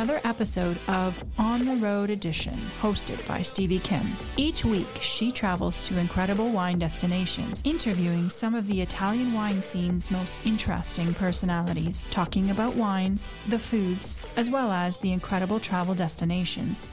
Another episode of On the Road Edition, hosted by Stevie Kim. Each week, she travels to incredible wine destinations, interviewing some of the Italian wine scene's most interesting personalities, talking about wines, the foods, as well as the incredible travel destinations.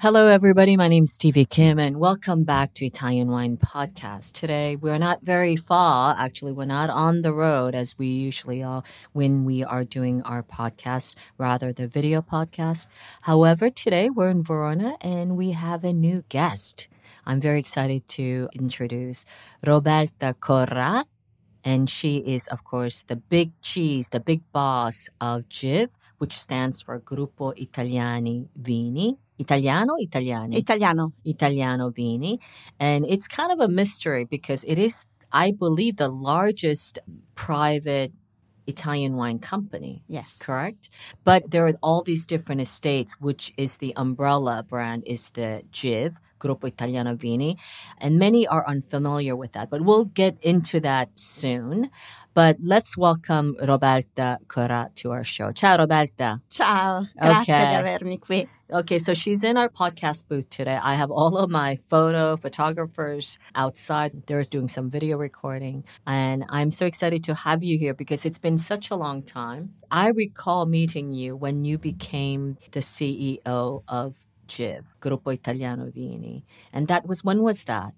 Hello, everybody. My name's Stevie Kim, and welcome back to Italian Wine Podcast. Today, we're not very far. Actually, we're not on the road as we usually are when we are doing our podcast, rather the video podcast. However, today we're in Verona and we have a new guest. I'm very excited to introduce Roberta Corrà, and she is, of course, the big cheese, the big boss of GIV, which stands for Gruppo Italiani Vini. Italiano, Italiani. Italiano. Italiano Vini. And it's kind of a mystery because it is, I believe, the largest private Italian wine company. Yes. Correct? But there are all these different estates, which is the umbrella brand, is the GIV, Gruppo Italiano Vini. And many are unfamiliar with that, but we'll get into that soon. But let's welcome Roberta Corrà to our show. Ciao, Roberta. Ciao, grazie Okay. di avermi qui. Okay, so she's in our podcast booth today. I have all of my photo photographers outside. They're doing some video recording. And I'm so excited to have you here because it's been such a long time. I recall meeting you when you became the CEO of GIV, Gruppo Italiano Vini. And that was, when was that?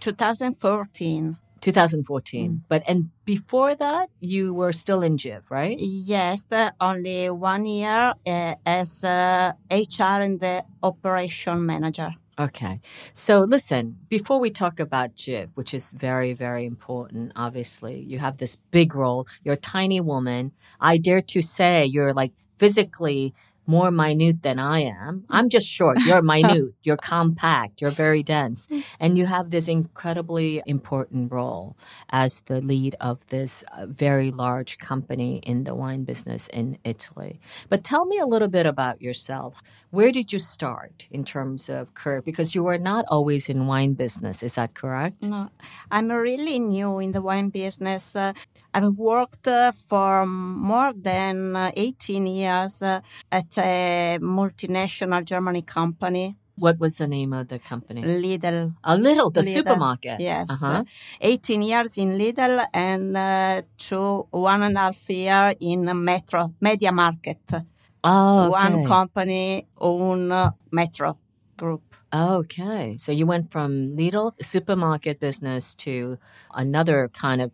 2014. 2014. But, and before that, you were still in GIV, right? Yes, the only one year uh, as uh, HR and the operation manager. Okay. So listen, before we talk about GIV, which is very, very important, obviously, you have this big role. You're a tiny woman. I dare to say you're like physically more minute than I am. I'm just short. You're minute. You're compact. You're very dense. And you have this incredibly important role as the lead of this uh, very large company in the wine business in Italy. But tell me a little bit about yourself. Where did you start in terms of career? Because you were not always in wine business. Is that correct? No, I'm really new in the wine business. Uh, I've worked uh, for more than uh, 18 years uh, at a multinational Germany company, What was the name of the company? Lidl. A little, the Lidl. supermarket. Yes. Uh-huh. 18 years in Lidl and uh, two, one and a half year in Metro, MediaMarkt. Oh, okay. One company own uh, Metro Group. Okay. So you went from Lidl supermarket business to another kind of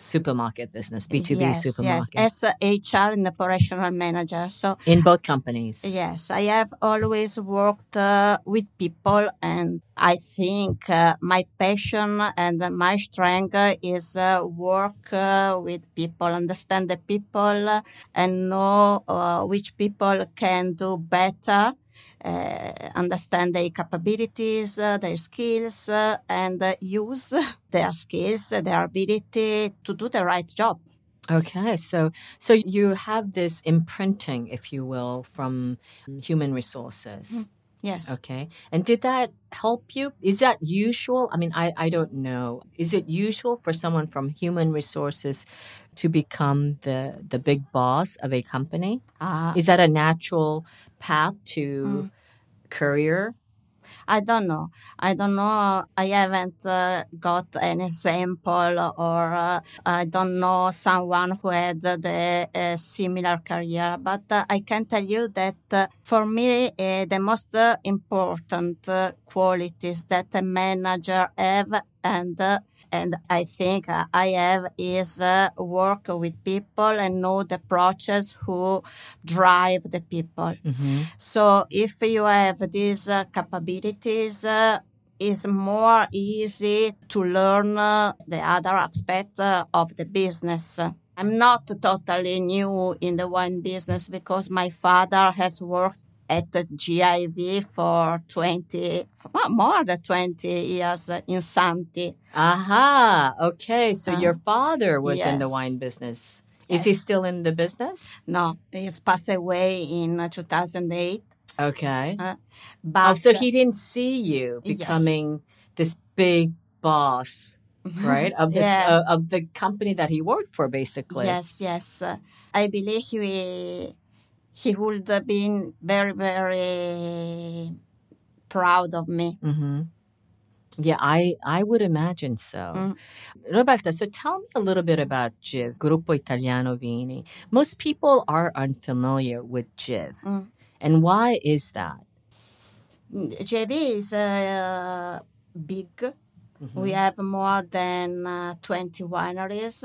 supermarket business, B2B yes, supermarket. Yes, as a HR and operational manager. So, In both companies. yes, I have always worked uh, with people, and I think uh, my passion and my strength uh, is uh, work uh, with people, understand the people, uh, and know uh, which people can do better. Uh, understand their capabilities, uh, their skills, uh, and uh, use their skills, their ability to do the right job. Okay, so so you have this imprinting, if you will, from human resources. Yes. Okay, and did that help you? Is that usual? I mean, I I don't know. Is it usual for someone from human resources to become the the big boss of a company? Uh, Is that a natural path to Mm. career? I don't know. I don't know. I haven't uh, got an example, or uh, I don't know someone who had the uh, similar career. But uh, I can tell you that uh, for me, uh, the most important qualities that a manager have, and uh, and I think uh, I have is uh, work with people and know the approaches who drive the people. hmm So if you have these uh, capabilities, uh, it's more easy to learn uh, the other aspect of the business. I'm not totally new in the wine business because my father has worked at the GIV for 20, well, more than 20 years in Santi. Aha. Okay. So Uh, your father was in the wine business. Is he still in the business? No, he's passed away in uh, 2008. Okay. But Oh, so he didn't see you Yes. becoming this big boss, right? Of this Yeah. uh, of the company that he worked for, basically. Yes, yes. Uh, I believe he he would have been very, very proud of me. hmm Yeah, I I would imagine so. Mm. Roberta, so tell me a little bit about GIV, Gruppo Italiano Vini. Most people are unfamiliar with GIV, Mm. and why is that? GIV is uh, big. Mm-hmm. We have more than uh, 20 wineries.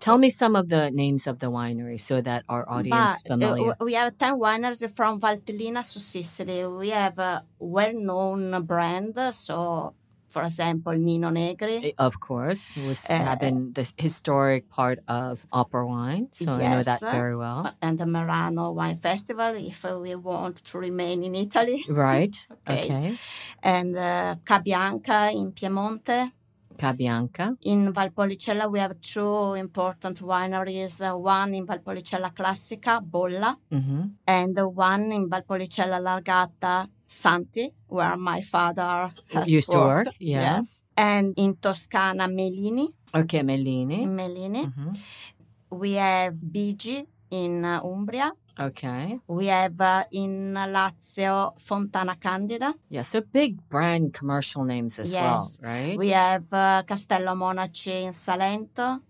Tell me some of the names of the wineries so that our audience But, uh, familiar. w- we have 10 wineries from Valtellina to Sicily. We have a well-known brand. So, for example, Nino Negri. of course, was Uh, having the historic part of opera wine, so I know that very well. and the Merano Wine Festival, if uh, we want to remain in Italy. Right. Okay. Okay. And uh, Ca' Bianca in Piemonte. Ca' Bianca. In Valpolicella, we have two important wineries. Uh, one in Valpolicella Classica, Bolla, hmm and the one in Valpolicella Largata, Santi, where my father has Used to work, yeah. Yes. And in Toscana, Melini. Okay, Melini. In Melini. hmm We have Bigi in uh, Umbria. Okay. We have uh, in Lazio Fontana Candida. Yeah, so big brand commercial names as Yes. well, right? We have uh, Castello Monaci in Salento.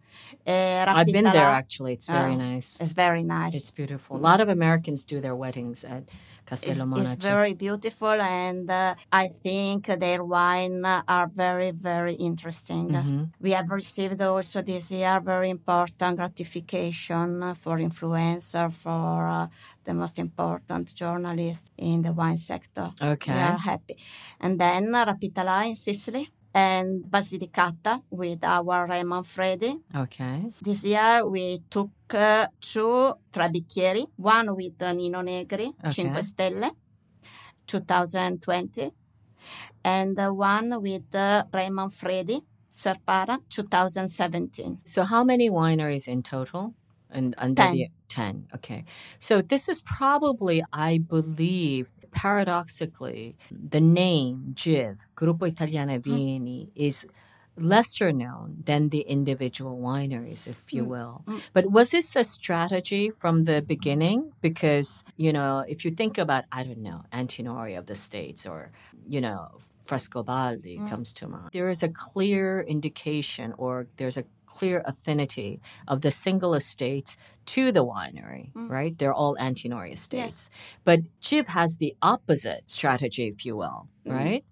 Uh, I've been there actually. It's very Oh, nice. It's very nice. It's beautiful. A lot of Americans do their weddings at It's, Castello it's Monaci. very beautiful, and uh, I think their wine are very, very interesting. Mhm. We have received also this year very important gratification for influencer, for uh, the most important journalist in the wine sector. Okay. We are happy. And then uh, Rapitalà in Sicily and Basilicata with our Re Manfredi. Okay. This year we took uh, two Tre Bicchieri, one with uh, Nino Negri, Okay. Cinque Stelle, 2020, and uh, one with uh, Re Manfredi, Serpara, 2017. So how many wineries in total? And under Ten. the ten. Okay. So this is probably, I believe, paradoxically, the name GIV, Gruppo Italiana Vini, is lesser known than the individual wineries, if you Mm. will. Mm. But was this a strategy from the beginning? Because, you know, if you think about, I don't know, Antinori of the States or, you know, Frescobaldi Mm. comes to mind. There is a clear indication or there's a clear affinity of the single estates to the winery, Mm. right? They're all Antinori estates. But GIV has the opposite strategy, if you will, Mm. right?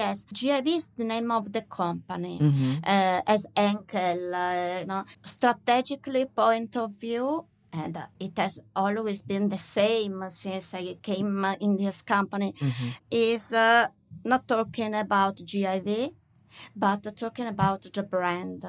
Yes, GIV is the name of the company. Mm-hmm. uh, as Enkel, uh, you know, strategically point of view, and uh, it has always been the same since I came in this company, Mm-hmm. is uh, not talking about GIV, but talking about the brand.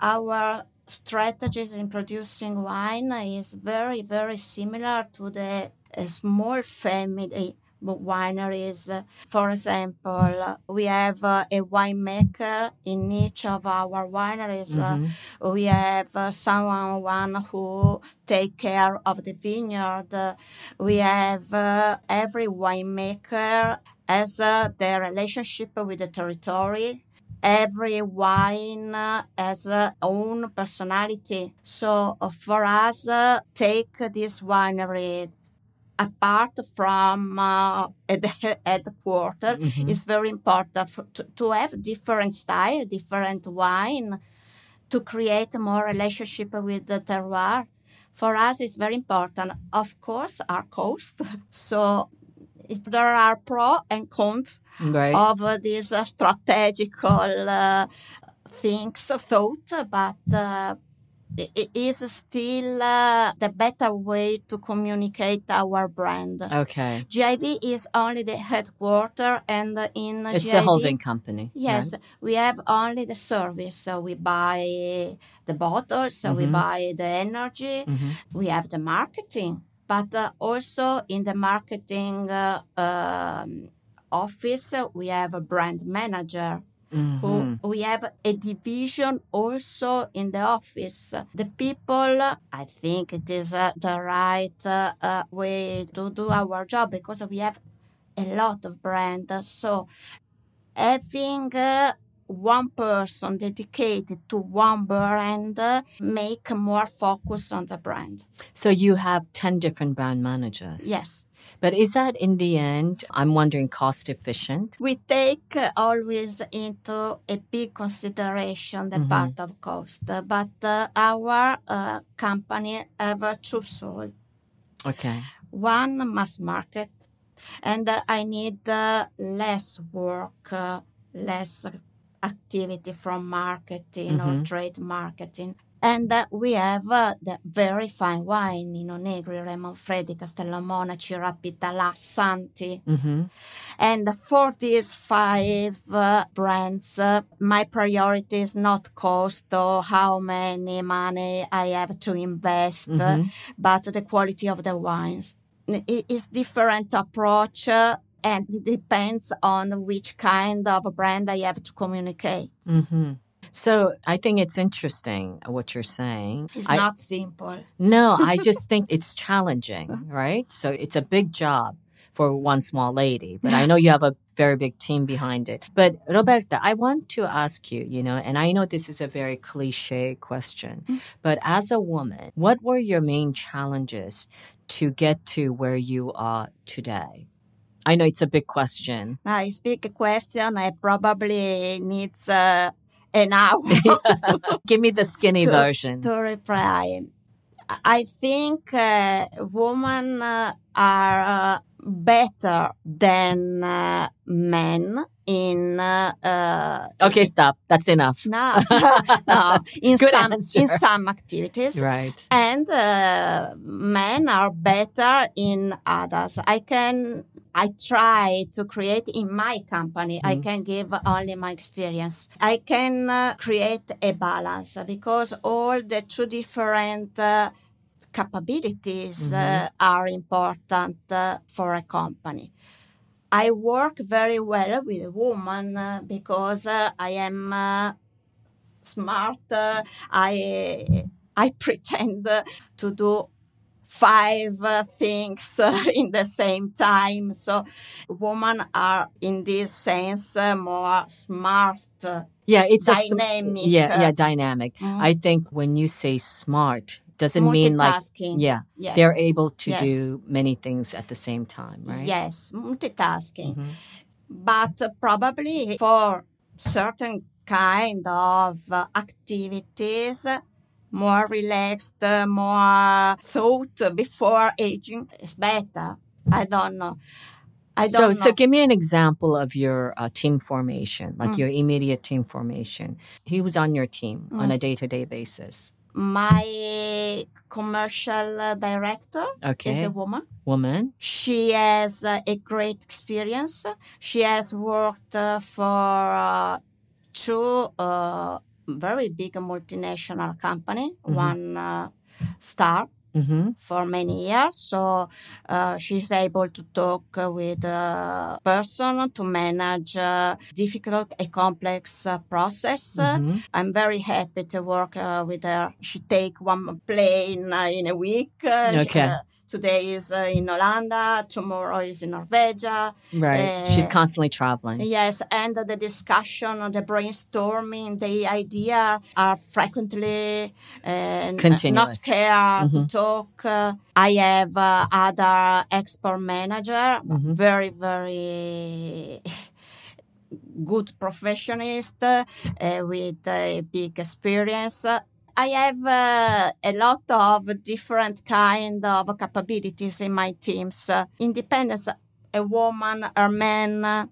Our strategies in producing wine is very, very similar to the uh, small family wineries. For example, we have uh, a winemaker in each of our wineries. Uh, Mm-hmm. we have uh, someone who take care of the vineyard. We have uh, every winemaker has uh, their relationship with the territory. Every wine uh, has its own personality. So uh, for us, uh, take this winery apart from uh, at the headquarters Mhm. is very important for, to, to have different style, different wine, to create more relationship with the terroir. For us, it's very important. Of course, our cost. So there are pro and cons Right. of uh, these uh, strategical uh, things thought, but uh, it is still uh, the better way to communicate our brand. Okay. GIV is only the headquarter and in It's GIV, the holding company. Yes, we have only the service. So we buy the bottles, so we Mhm. buy the energy, right? Mhm. we have the marketing, but uh, also in the marketing uh, um, office, uh, we have a brand manager Mhm. who we have a division also in the office. The people, I think it is uh, the right uh, uh, way to do our job because we have a lot of brands. So having uh, one person dedicated to one brand uh, make more focus on the brand. So you have 10 different brand managers. Yes. But is that in the end, I'm wondering, cost efficient? We take uh, always into a big consideration the Mhm. part of cost, but uh, our uh, company have two souls. Okay. One mass market, and uh, I need uh, less work, uh, less activity from marketing or Mhm. trade marketing. And uh, we have uh, the very fine wine, Nino Negri, Re Manfredi, Castello Monaci, Rapita, Santi. Mm-hmm. And for these five uh, brands, uh, my priority is not cost or how many money I have to invest, Mm-hmm. but the quality of the wines. It is different approach uh, and it depends on which kind of brand I have to communicate. Mm-hmm. So I think it's interesting what you're saying. It's I- not simple. No, I just think it's challenging, right? So it's a big job for one small lady, but I know you have a very big team behind it. But Roberta, I want to ask you, you know, and I know this is a very cliche question, but as a woman, what were your main challenges to get to where you are today? I know it's a big question. Now, I speak a question. I probably needs uh, an hour Give me the skinny To- version. to reply. I think uh, women uh, are uh, better than uh, men in uh, uh, Okay, stop. That's enough. no, no, in Good some answer. in some activities. Right. and uh, men are better in others. I can, I try to create in my company. I Mhm. can give only my experience. I can uh, create a balance because all the two different uh, capabilities uh, are important uh, for a company. I work very well with a woman uh, because uh, I am uh, smart. uh, I I pretend uh, to do five uh, things uh, in the same time. So women are in this sense uh, more smart, uh, Yeah, it's a sm- dynamic. yeah, uh, yeah, dynamic. mm, I think when you say smart, doesn't mean like yeah, yes. they're able to Yes. do many things at the same time, right? Yes, multitasking. Mhm. but probably for certain kind of uh, activities more relaxed more thought before aging is better i don't know i So, don't so know give me an example of your uh, team formation, like Mm. your immediate team formation. He was on your team on Mm. a day-to-day basis? my commercial director is a woman woman. she has uh, a great experience she has worked uh, for uh, two uh, very big multinational company Mhm. one uh, star Mm-hmm. for many years so uh, she's able to talk with a person to manage uh, difficult and complex uh, process Mm-hmm. i'm very happy to work uh, with her she take one plane uh, in a week uh, she- today is uh, in Holanda, tomorrow is in Norvegia. Right. She's Uh, constantly traveling. Yes, and the discussion, the brainstorming, the idea are frequently uh, not scared to Mhm. talk. I have uh, other expert manager, Mhm. very, very good professionist uh, with a big experience. I have uh, a lot of different kind of capabilities in my teams. Uh, independence, a woman, a man.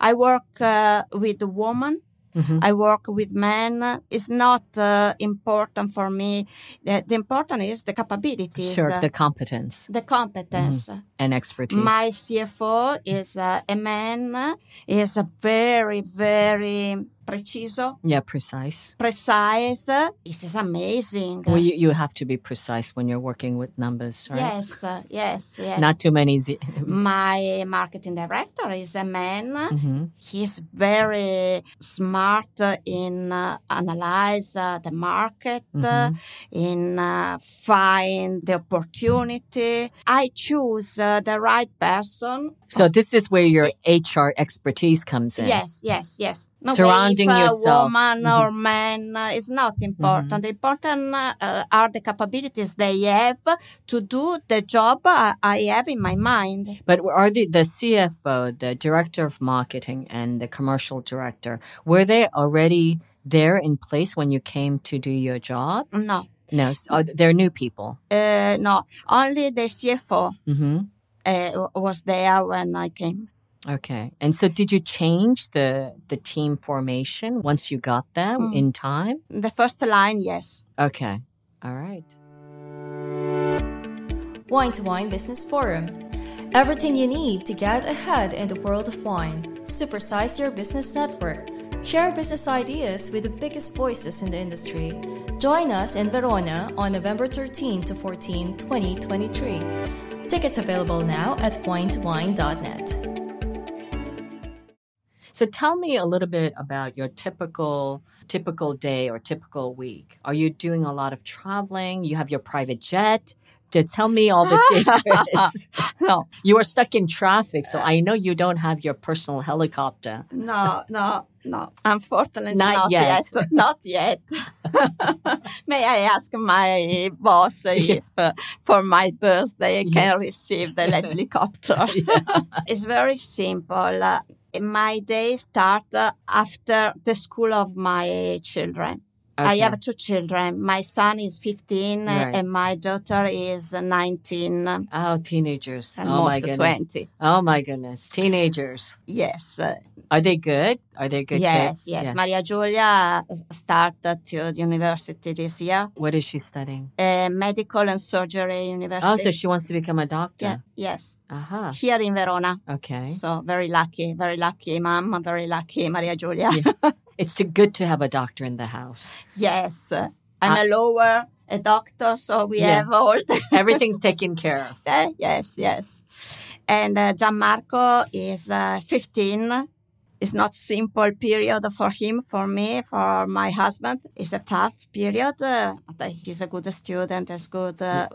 I work uh, with a woman Mhm. I work with men. It's not uh, important for me. The, the important is the capabilities, Sure, the competence the competence. and expertise. My CFO is uh, a man. Is a very, very preciso, yeah, precise. precise. This is amazing. Well, you, you have to be precise when you're working with numbers, right? Yes, yes, yes. Not too many. Z- My marketing director is a man. Mhm. He's very smart in uh, analyze uh, the market, Mhm. in uh, find the opportunity. I choose uh, the right person. So this is where your HR expertise comes in. Yes, yes, yes. Surrounding a yourself. woman Mhm. or man uh, is not important. Important uh, are the capabilities they have to do the job uh, I have in my mind. But are the, the CFO, the director of marketing, and the commercial director, were they already there in place when you came to do your job? No, No, s- are, they're new people. uh, no. Only the CFO hmm uh, was there when I came. Okay. And so did you change the, the team formation once you got them Mm. in time? The first line, yes. Okay. All right. Wine to Wine Business Forum. Everything you need to get ahead in the world of wine. Supersize your business network. Share business ideas with the biggest voices in the industry. Join us in Verona on November 13 to 14, 2023. Tickets available now at winetowine.net. So tell me a little bit about your typical typical day or typical week. Are you doing a lot of traveling? You have your private jet? To tell me all the secrets. No, you are stuck in traffic, so I know you don't have your personal helicopter. no, no, no. Unfortunately, Not not, yet. yet. not yet. May I ask my boss if uh, for my birthday I can receive the helicopter? it's very simple. My day starts uh, after the school of my children. I have two children. My son is 15 uh, Right. and my daughter is 19 uh, Oh, teenagers. oh my almost goodness. 20. Oh my goodness. Teenagers. Yes. Are they good? Are they good yes, kids? yes, yes. Maria Giulia started to university this year, What is she studying? uh, medical and surgery university. Oh, so she wants to become a yeah, doctor. yes, Aha. here in Verona. Okay. So very lucky, very lucky, mom, very lucky, Maria Giulia. It's too good to have a doctor in the house. yes, uh, I'm a lawyer, a doctor, so we Yeah. have all the Everything's taken care of. Yes, yes. And uh, Gianmarco is uh, 15. It's not simple period for him, for me, for my husband. It's a tough period, uh, he's a good student, has good uh,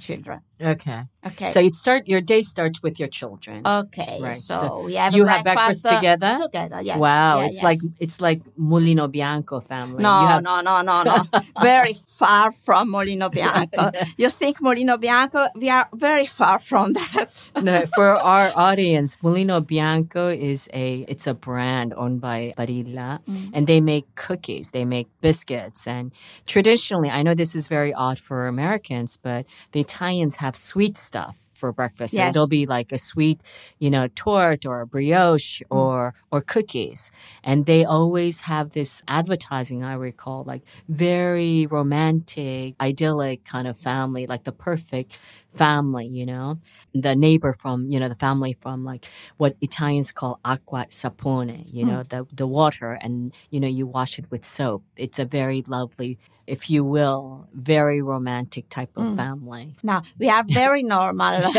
children. Okay. Okay. So you'd start your day starts with your children. okay. Right, So, so we have you have breakfast uh, together? Together, yes. wow, Yeah, it's yes. like it's like Mulino Bianco family. No, You have- no, no, no, no. very far from Mulino Bianco. You think Mulino Bianco? We are very far from that. no, for our audience, Mulino Bianco is a it's a brand owned by Barilla, Mm. and they make cookies, they make biscuits, and traditionally, I know this is very odd for Americans, but the Italians have sweet stuff for breakfast. There'll be like a sweet, you know, torte or a brioche Mm. or or cookies, and they always have this advertising. I recall like very romantic, idyllic kind of family, like the perfect family, you know, the neighbor from, you know, the family from like what Italians call acqua sapone, you know, the, the water and, you know, you wash it with soap. It's a very lovely, if you will, very romantic type of family. Now we are very normal.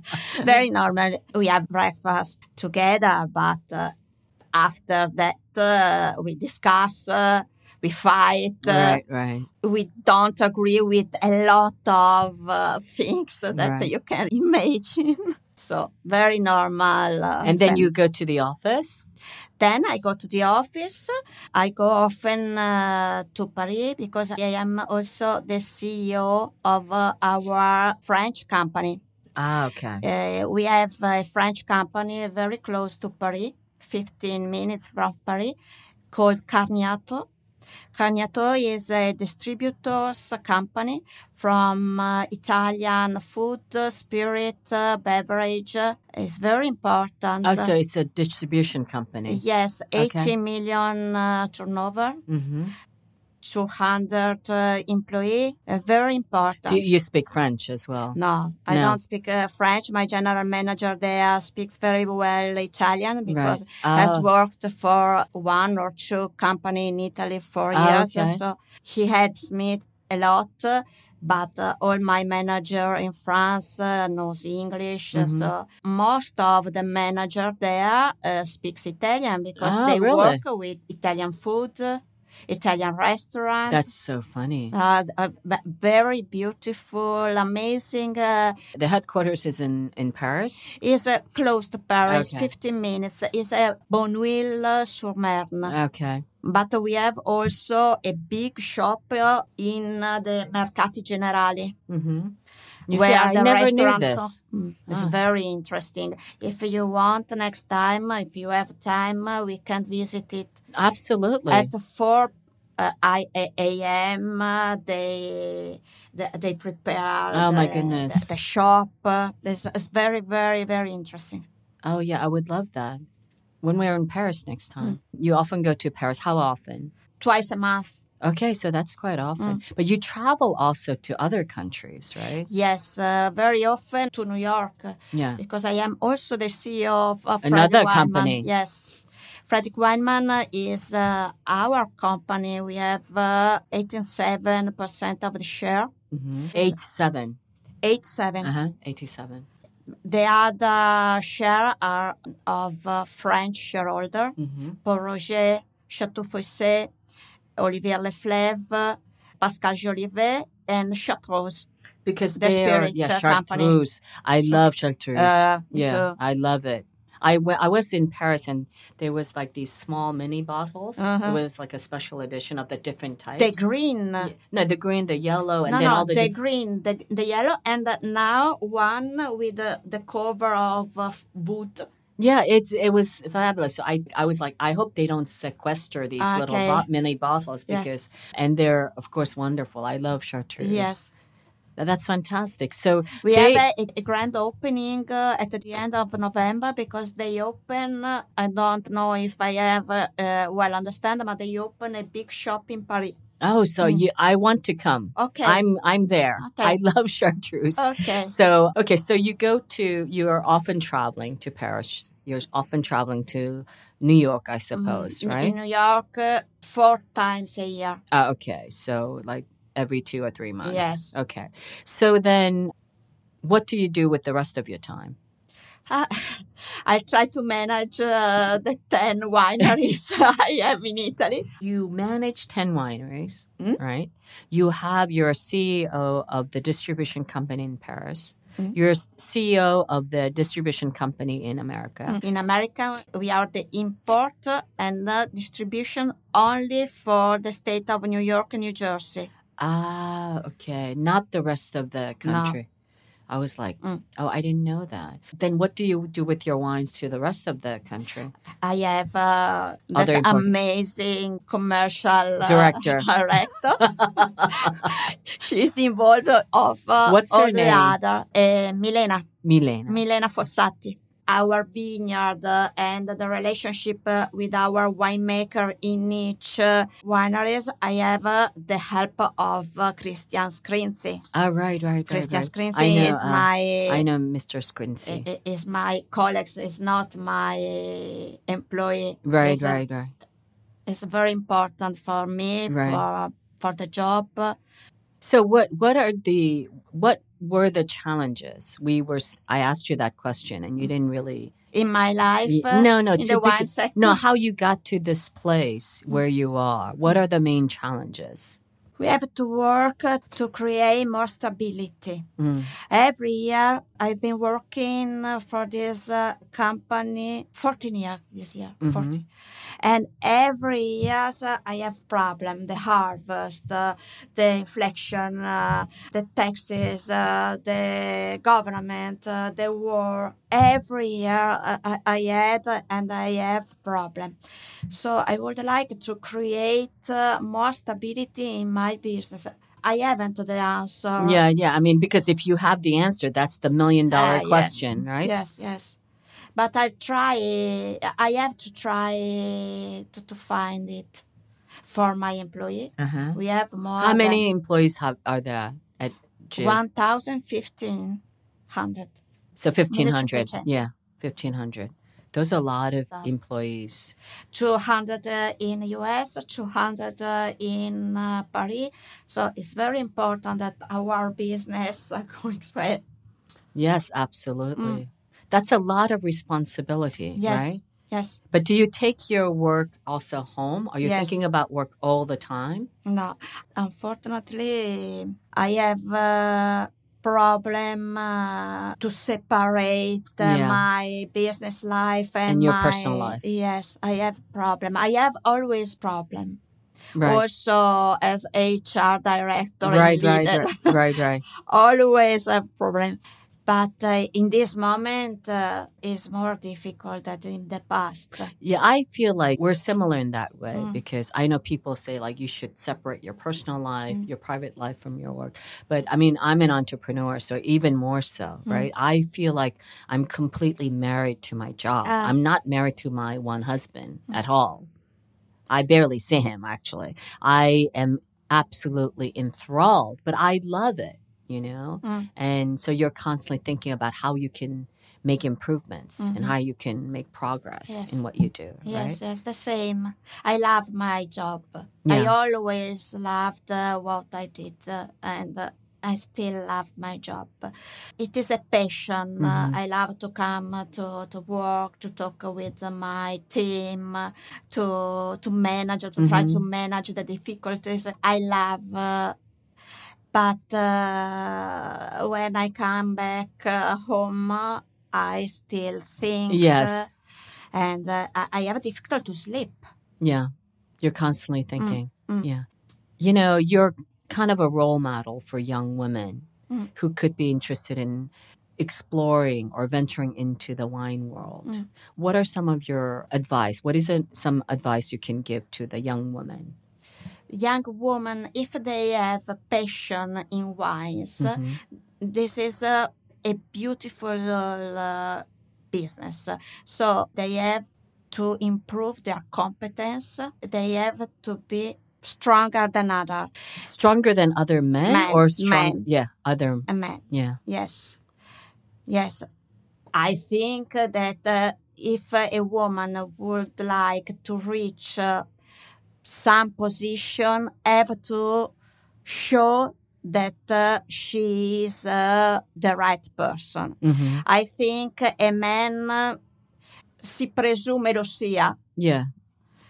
very normal. We have breakfast together, but uh, after that, uh, we discuss, uh, we fight, uh, Right, right. we don't agree with a lot of uh, things that Right. you can imagine. So, very normal. uh, And then fam- you go to the office. Then I go to the office. I go often uh, to Paris because I am also the CEO of uh, our French company. Ah, okay. Uh, we have a French company very close to Paris, 15 minutes from Paris, called Carniato. Carniato is a distributors company from uh, Italian food, spirit, uh, beverage. It's very important. Oh, so it's a distribution company. Yes, Okay. 80 million uh, turnover, hmm 200 uh, employee. Uh, very important. Do you speak French as well? no, I No. don't speak uh, French. My general manager there speaks very well Italian because Right. has Oh. worked for one or two company in Italy for Ah, years. okay. So he helps me a lot. But uh, all my manager in France uh, knows English, Mhm. so most of the manager there uh, speaks Italian because Ah, they really? work with Italian food, Italian restaurants. That's so funny. uh, uh, very beautiful, amazing. Uh, The headquarters is in, in Paris. is uh, close to Paris, Okay. 15 minutes. It's a Bonville-sur-Marne. Okay. But we have also a big shop uh, in uh, the Mercati Generali. hmm You where see, I the never knew this. Mm, It's Ah. very interesting. If you want next time, if you have time, uh, we can visit it Absolutely. at 4 uh, a.m. Uh, they, they they prepare. Oh, my goodness. The, the shop. Uh, it's, it's very very very interesting. oh, yeah, I would love that. When we're in Paris next time, Mm. you often go to Paris. How often? Twice a month. Okay, so that's quite often. Mm. But you travel also to other countries, right? Yes, uh, very often to New York uh, Yeah. because I am also the CEO of, of Another Wildman. company. Yes. Frederick Wildman uh, is uh, our company. We have uh, 87% of the share. Mm-hmm. Eight seven. 87. Uh huh. Eighty-seven. The other share are of uh, French shareholder, Mm-hmm. Pol Roger, Chateau Fuissé, Olivier Leflaive, Pascal Jolivet, and Chartreuse. Because The they are, yeah, chartreuse. I love chartreuse. Uh, yeah, too. I love it. I I was in Paris and there was like these small mini bottles. It Uh-huh. was like a special edition of the different types. The green. Yeah. No, the green, the yellow, and no, then no, all the, the diff- green, the, the yellow, and now one with the, the cover of uh, wood. Yeah, it's it was fabulous. I I was like, I hope they don't sequester these little bo- mini bottles Yes. because and they're of course wonderful. I love chartreuse. Yes. That's fantastic. So We they- have a, a grand opening uh, at the end of November because they open, uh, I don't know if I have uh, uh, well understand, but they open a big shop in Paris. Oh, so Mm. you I want to come. Okay. I'm I'm there. Okay. I love chartreuse. okay. So okay, so you go to you are often traveling to Paris. You're often traveling to New York, I suppose, Mm, right? In New York, uh, four times a year. Ah, okay, so like every two or three months. Yes. Okay. So then, what do you do with the rest of your time? Uh, I try to manage uh, the 10 wineries I have in Italy. You manage 10 wineries, Mm. right? You have your CEO of the distribution company in Paris. Mm. You're CEO of the distribution company in America. In America, we are the import and uh, distribution only for the state of New York and New Jersey. Ah, okay. Not the rest of the country. I was like, Mm. oh, I didn't know that. Then what do you do with your wines to the rest of the country? I have uh, Other that important- amazing commercial uh, Director. director. She's involved of uh, What's all her the name? other. Uh, Milena. Milena. Milena Fossati. Our vineyard uh, and the relationship uh, with our winemaker in each uh, wineries, I have the help of Christian Scrinzi. Ah, right, right, right. Christian right. Scrinzi know, is uh, my I know Mr. Scrinzi. i- i- is my colleague, is not my employee. right, uh, right, right. It's very important for me Right. for for the job. So what what are the what were the challenges? We were I asked you that question and you didn't really in my life. Uh, no, no, in the begin- sector. no, how you got to this place where you are. What are the main challenges? we have to work uh, to create more stability. Mm. Every year, I've been working uh, for this uh, company 14 years this year, Mhm. 14. And every year uh, I have problem, the harvest, uh, the inflation, uh, the taxes, uh, the government, the war. Every year I, I had and I have problem. So I would like to create uh, more stability in my business. I haven't the answer. Yeah, yeah. I mean, because if you have the answer, that's the million dollar Uh, question, right? Yes, yes. But I try. I have to try to, to find it for my employee. Uh-huh. We have more. How many employees have are there at GIV? One thousand fifteen hundred. So fifteen hundred. Yeah, fifteen hundred. Those are a lot of employees. Two hundred uh, in US, two hundred uh, in uh, Paris. So it's very important that our business going well. Yes, absolutely. That's a lot of responsibility, Mm. Yes, right? yes. But do you take your work also home? Are you Yes. thinking about work all the time? No, unfortunately, I have a problem uh, to separate uh, Yeah. my business life and, And your my, personal life. Yes, I have problem. I have always problem. Right. Also, as HR director, Right, right, right, right, right. always have problem. But uh, in this moment, uh, it's more difficult than in the past. Yeah, I feel like we're similar in that way Mm. because I know people say like you should separate your personal life, Mm. your private life from your work. But I mean, I'm an entrepreneur, so even more so, Mm. right? I feel like I'm completely married to my job. Ah. I'm not married to my one husband at all. I barely see him actually. I am absolutely enthralled, but I love it, you know? Mm. And so you're constantly thinking about how you can make improvements and Mhm. how you can make progress Yes. in what you do, right? Yes, yes, the same. I love my job. I always loved uh, what I did, uh, and uh, I still love my job. It is a passion. Uh, I love to come to, to work, to talk with my team, uh, to to manage, to try to manage the difficulties. I love. But uh, when I come back uh, home, I still think. Yes. uh, and uh, I, have difficult to sleep. Yeah. You're constantly thinking. mm. Yeah. You know, you're kind of a role model for young women Mm. who could be interested in exploring or venturing into the wine world. Mm. What are some of your advice? What is it, some advice you can give to the young women? Young women, if they have a passion in wines, Mhm. this is a, a beautiful uh, business. So they have to improve their competence. They have to be stronger than other Stronger than other men, Men, or strong? men. Yeah, other. men. Yeah. Yes. Yes. I think that uh, if a woman would like to reach uh, some position, have to show that uh, she is uh, the right person. hmm I think a man uh, si presume lo sia. Yeah.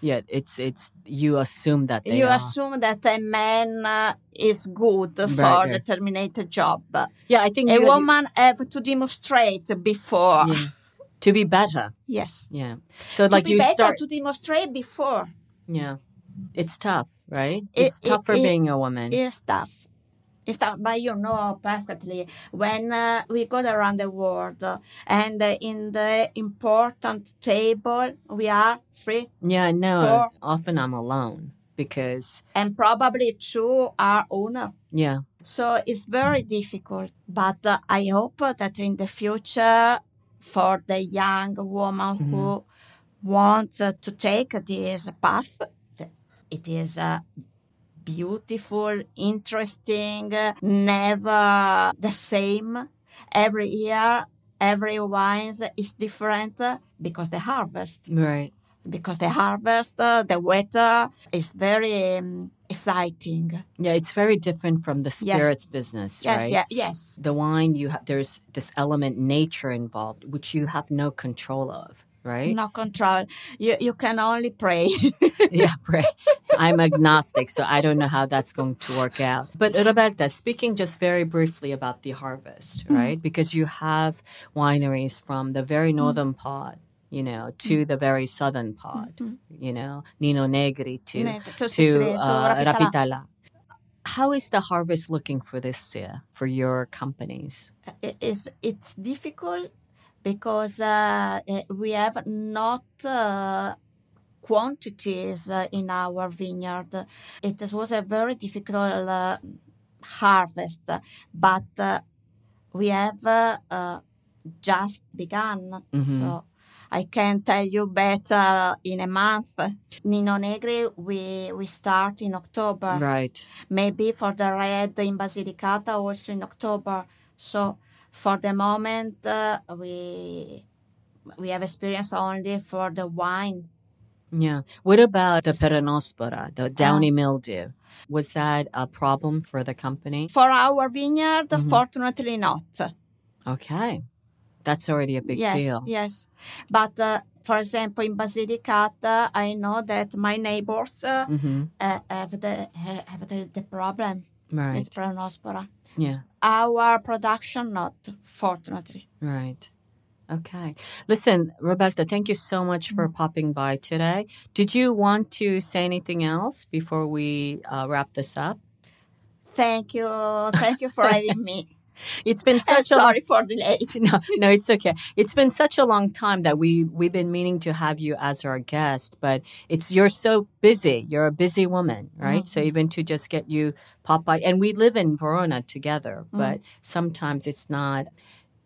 Yeah. It's it's you assume that they you are. assume that a man uh, is good for right. determinate job. yeah, I think A you, woman have to demonstrate before. yeah. to be better. Yes. Yeah. So To like you better start. to demonstrate before Yeah. It's tough, right? It- It's tough it- for it being a woman. is tough. It's tough, but you know perfectly when uh, we go around the world uh, and uh, in the important table we are free yeah, no. for- Often I'm alone because, and probably two are owner. yeah. So it's very difficult, but uh, I hope that in the future, for the young woman who wants uh, to take this path, it is uh, beautiful, interesting, never the same. Every year, every wine is different uh, because the harvest Right. because the harvest, uh, the weather is very um, exciting. Yeah, it's very different from the Yes. spirits business, Yes, right? yeah, yes, The wine, you have there's this element nature involved, which you have no control of. Right? No control. You you can only pray. yeah, pray. I'm agnostic, so I don't know how that's going to work out. But Roberta, speaking just very briefly about the harvest, mm-hmm. right? Because you have wineries from the very mm-hmm. northern part, you know, to mm-hmm. the very southern part, you know, Nino Negri to Ne- to to to uh, Rapitalà. Rapitalà. How is the harvest looking for this year for your companies? Uh, it is it's difficult because uh, eh, we have not uh, quantities uh, in our vineyard. It was a very difficult uh, harvest, but uh, we have uh, just begun. Mhm. So I can tell you better in a month. Nino Negri, we we start in October Right. maybe for the red in Basilicata also in October. So for the moment, uh, we we have experience only for the wine. Yeah. What about the peronospora, the downy Ah. mildew? Was that a problem for the company? For our vineyard, Mhm. fortunately not. Okay. That's already a big yes, deal. yes. But uh, for example, in Basilicata, I know that my neighbors uh, hmm uh, have the have the, the problem Right. with Peronospora. Yeah. Our production not, fortunately. Right. Okay. Listen, Roberta, thank you so much for popping by today. Did you want to say anything else before we uh, wrap this up? Thank you, thank you for having me. It's been such a sorry for the late. no, no, it's okay. It's been such a long time that we we've been meaning to have you as our guest, but it's you're so busy. You're a busy woman, right? Mm-hmm. So even to just get you pop by, and we live in Verona together, mm-hmm. but sometimes it's not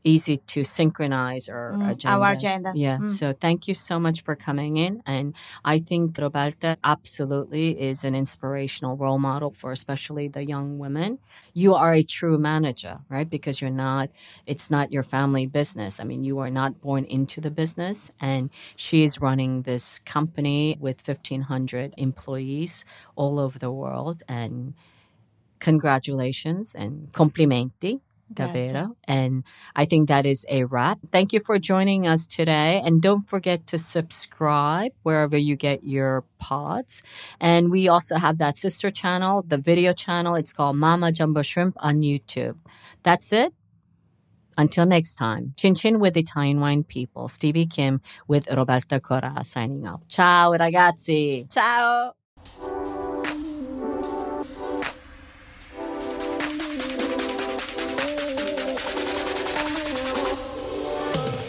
easy to synchronize our Mm, agendas. our agenda. Yeah. Mm. So thank you so much for coming in, and I think Roberta absolutely is an inspirational role model for especially the young women you are a true manager, right? Because you're not, it's not your family business. I mean, you are not born into the business. And she is running this company with 1,500 employees all over the world. And congratulations and complimenti. Davvero. And I think that is a wrap. Thank you for joining us today. And don't forget to subscribe wherever you get your pods. And we also have that sister channel, the video channel. It's called Mama Jumbo Shrimp on YouTube. That's it. Until next time, Chin Chin with Italian Wine People, Stevie Kim with Roberta Corrà signing off. Ciao, ragazzi. Ciao.